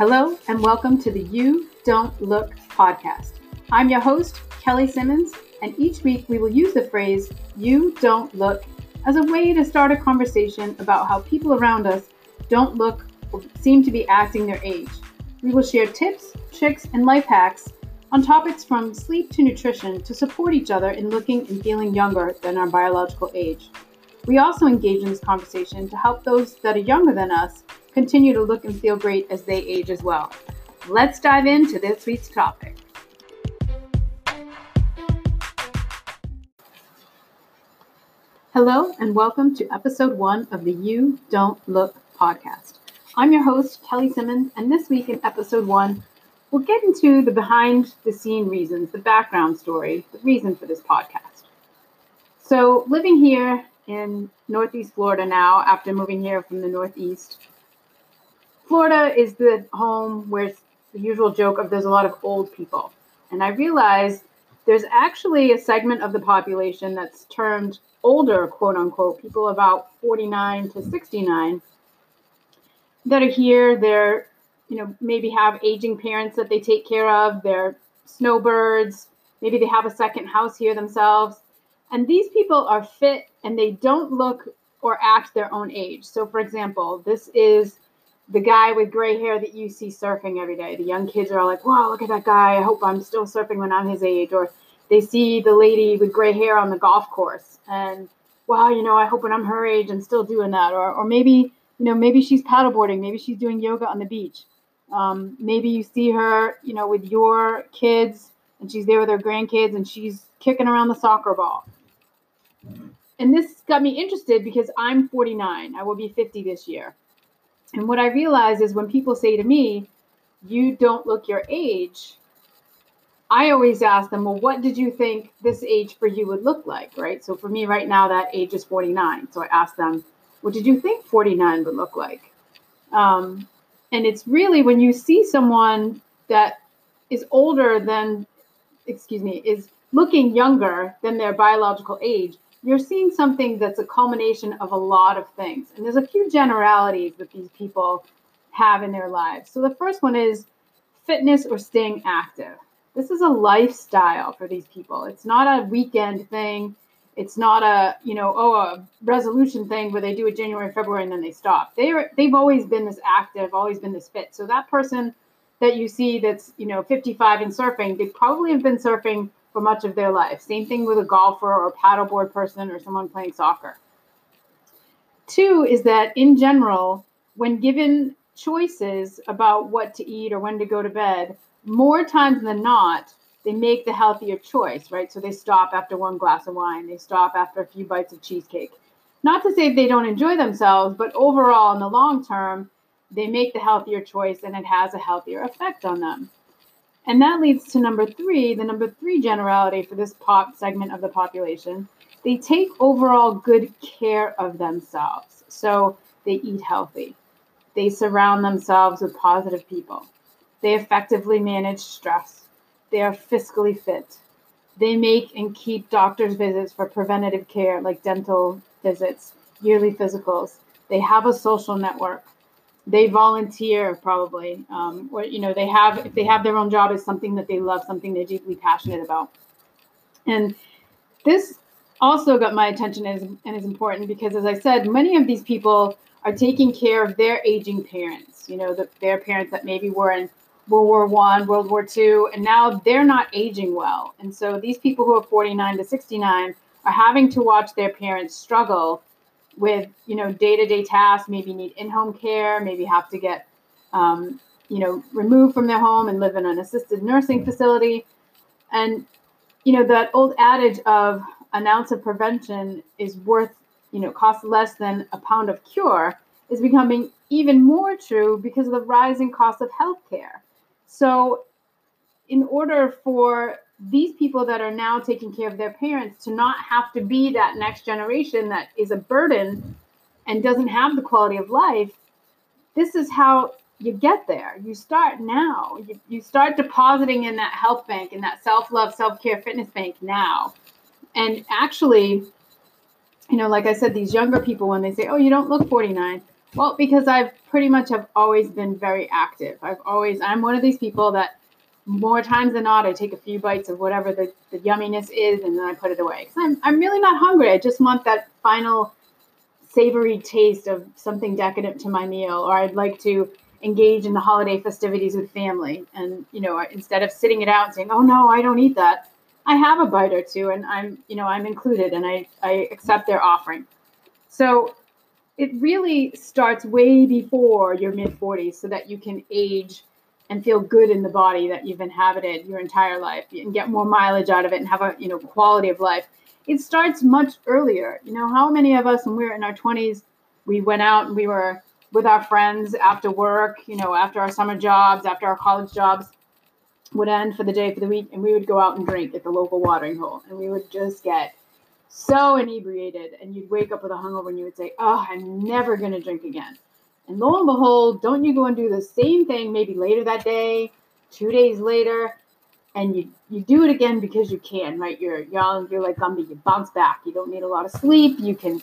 Hello, and welcome to the You Don't Look podcast. I'm your host, Kelly Simmons, and each week we will use the phrase You Don't Look as a way to start a conversation about how people around us don't look or seem to be acting their age. We will share tips, tricks, and life hacks on topics from sleep to nutrition to support each other in looking and feeling younger than our biological age. We also engage in this conversation to help those that are younger than us continue to look and feel great as they age as well. Let's dive into this week's topic. Hello, and welcome to episode one of the You Don't Look podcast. I'm your host, Kelly Simmons, and this week in episode one, we'll get into the behind the scene reasons, the background story, the reason for this podcast. So, living here in Northeast Florida now, after moving here from the Northeast, Florida is the home where it's the usual joke of there's a lot of old people. And I realized there's actually a segment of the population that's termed older, quote unquote, people about 49 to 69 that are here. They're, you know, maybe have aging parents that they take care of. They're snowbirds. Maybe they have a second house here themselves. And these people are fit and they don't look or act their own age. So, for example, this is the guy with gray hair that you see surfing every day. The young kids are all like, wow, look at that guy. I hope I'm still surfing when I'm his age. Or they see the lady with gray hair on the golf course and, wow, you know, I hope when I'm her age I'm still doing that. Or, or maybe, you know, maybe she's paddleboarding. Maybe she's doing yoga on the beach. Um, maybe you see her, you know, with your kids and she's there with her grandkids and she's kicking around the soccer ball. And this got me interested because I'm 49. I will be 50 this year. And what I realize is when people say to me, you don't look your age, I always ask them, well, what did you think this age for you would look like? Right. So for me right now, that age is 49. So I ask them, what did you think 49 would look like? Um, and it's really when you see someone that is older than, excuse me, is looking younger than their biological age, you're seeing something that's a culmination of a lot of things. And there's a few generalities that these people have in their lives. So the first one is fitness or staying active. This is a lifestyle for these people. It's not a weekend thing. It's not a, you know, oh, a resolution thing where they do it January, February, and then they stop. They are, they've always been this active, always been this fit. So that person that you see that's, you know, 55 and surfing, they probably have been surfing for much of their life. Same thing with a golfer or paddleboard person or someone playing soccer. Two is that in general, when given choices about what to eat or when to go to bed, more times than not, they make the healthier choice, right? So they stop after one glass of wine, they stop after a few bites of cheesecake. Not to say they don't enjoy themselves, but overall, in the long term, they make the healthier choice and it has a healthier effect on them. And that leads to number three, the number three generality for this pop segment of the population. They take overall good care of themselves. So they eat healthy. They surround themselves with positive people. They effectively manage stress. They are fiscally fit. They make and keep doctor's visits for preventative care, like dental visits, yearly physicals. They have a social network they volunteer probably um, or you know they have if they have their own job is something that they love something they're deeply passionate about. And this also got my attention is, and is important because as i said many of these people are taking care of their aging parents you know the, their parents that maybe were in world war one world war two and now they're not aging well. And so these people who are 49 to 69 are having to watch their parents struggle with you know day-to-day tasks maybe need in-home care maybe have to get um, you know removed from their home and live in an assisted nursing facility. And you know that old adage of an ounce of prevention is worth you know costs less than a pound of cure is becoming even more true because of the rising cost of healthcare. So in order for these people that are now taking care of their parents to not have to be that next generation that is a burden and doesn't have the quality of life this is how you get there. You start now. You, you start depositing in that health bank in that self-love self-care fitness bank now. And actually you know like i said these younger people when they say oh you don't look 49 Well, because I've pretty much have always been very active. I've always I'm one of these people that more times than not I take a few bites of whatever the, the yumminess is and then I put it away. Because I'm I'm really not hungry. I just want that final savory taste of something decadent to my meal, or I'd like to engage in the holiday festivities with family. And you know, instead of sitting it out and saying, "Oh no, I don't eat that," I have a bite or two, and I'm you know I'm included, and I I accept their offering. So it really starts way before your mid 40s so that you can age and feel good in the body that you've inhabited your entire life and get more mileage out of it and have a you know quality of life it starts much earlier you know how many of us when we were in our 20s we went out and we were with our friends after work you know after our summer jobs after our college jobs would end for the day for the week and we would go out and drink at the local watering hole and we would just get so inebriated, and you'd wake up with a hungover and you would say, Oh, I'm never going to drink again. And lo and behold, don't you go and do the same thing maybe later that day, two days later, and you you do it again because you can, right? You're young, you're like Gumby, you bounce back. You don't need a lot of sleep. You can,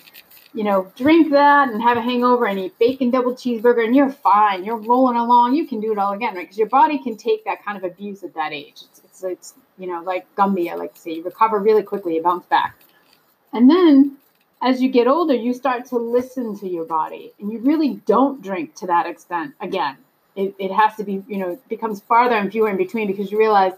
you know, drink that and have a hangover and eat bacon double cheeseburger, and you're fine. You're rolling along. You can do it all again, right? Because your body can take that kind of abuse at that age. It's, it's, it's you know, like Gumby, I like to say, you recover really quickly, you bounce back. And then as you get older, you start to listen to your body and you really don't drink to that extent again. It, it has to be, you know, it becomes farther and fewer in between because you realize,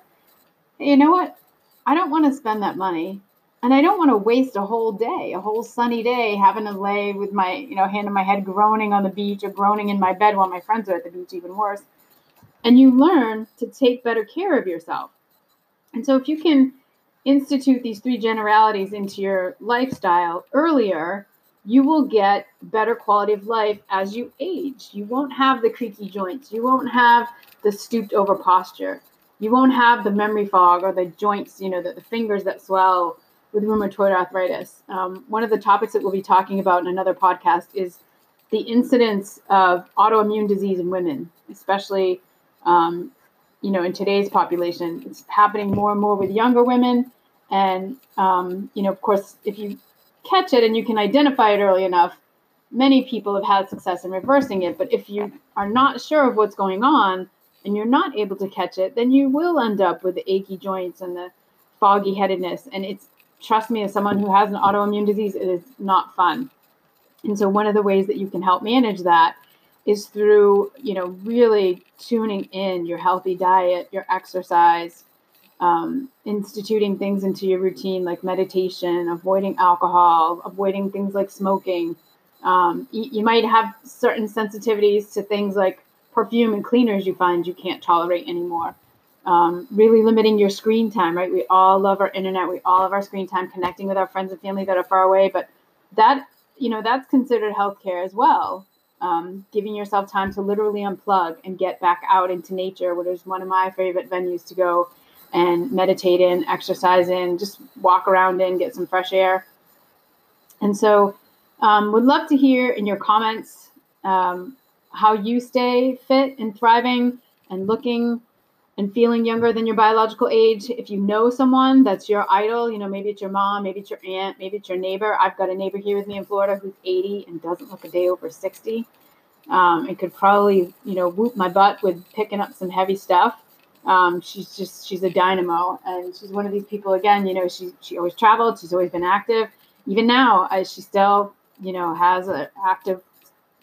hey, you know what? I don't want to spend that money. And I don't want to waste a whole day, a whole sunny day, having to lay with my, you know, hand on my head, groaning on the beach or groaning in my bed while my friends are at the beach, even worse. And you learn to take better care of yourself. And so if you can institute these three generalities into your lifestyle earlier, you will get better quality of life as you age. You won't have the creaky joints. You won't have the stooped over posture. You won't have the memory fog or the joints, you know, the, the fingers that swell with rheumatoid arthritis. Um, one of the topics that we'll be talking about in another podcast is the incidence of autoimmune disease in women, especially um, you know, in today's population. It's happening more and more with younger women. And, um, you know, of course, if you catch it and you can identify it early enough, many people have had success in reversing it. But if you are not sure of what's going on and you're not able to catch it, then you will end up with the achy joints and the foggy headedness. And it's, trust me, as someone who has an autoimmune disease, it is not fun. And so, one of the ways that you can help manage that is through you know really tuning in your healthy diet your exercise um, instituting things into your routine like meditation avoiding alcohol avoiding things like smoking. Um, you, you might have certain sensitivities to things like perfume and cleaners you find you can't tolerate anymore. Um, really limiting your screen time right? We all love our internet. We all have our screen time connecting with our friends and family that are far away but that you know that's considered healthcare as well. Um, giving yourself time to literally unplug and get back out into nature, which is one of my favorite venues to go and meditate in, exercise in, just walk around in, get some fresh air. And so, um, would love to hear in your comments um, how you stay fit and thriving and looking and feeling younger than your biological age. If you know someone that's your idol, you know, maybe it's your mom, maybe it's your aunt, maybe it's your neighbor. I've got a neighbor here with me in Florida who's 80 and doesn't look a day over 60. Um, and could probably, you know, whoop my butt with picking up some heavy stuff. Um, she's just, she's a dynamo. And she's one of these people, again, you know, she, she always traveled. She's always been active. Even now, as she still, you know, has an active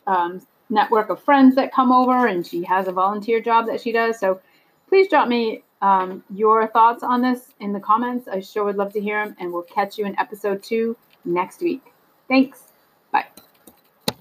um, network of friends that come over and she has a volunteer job that she does. So please drop me um, your thoughts on this in the comments. I sure would love to hear them, and we'll catch you in episode two next week. Thanks.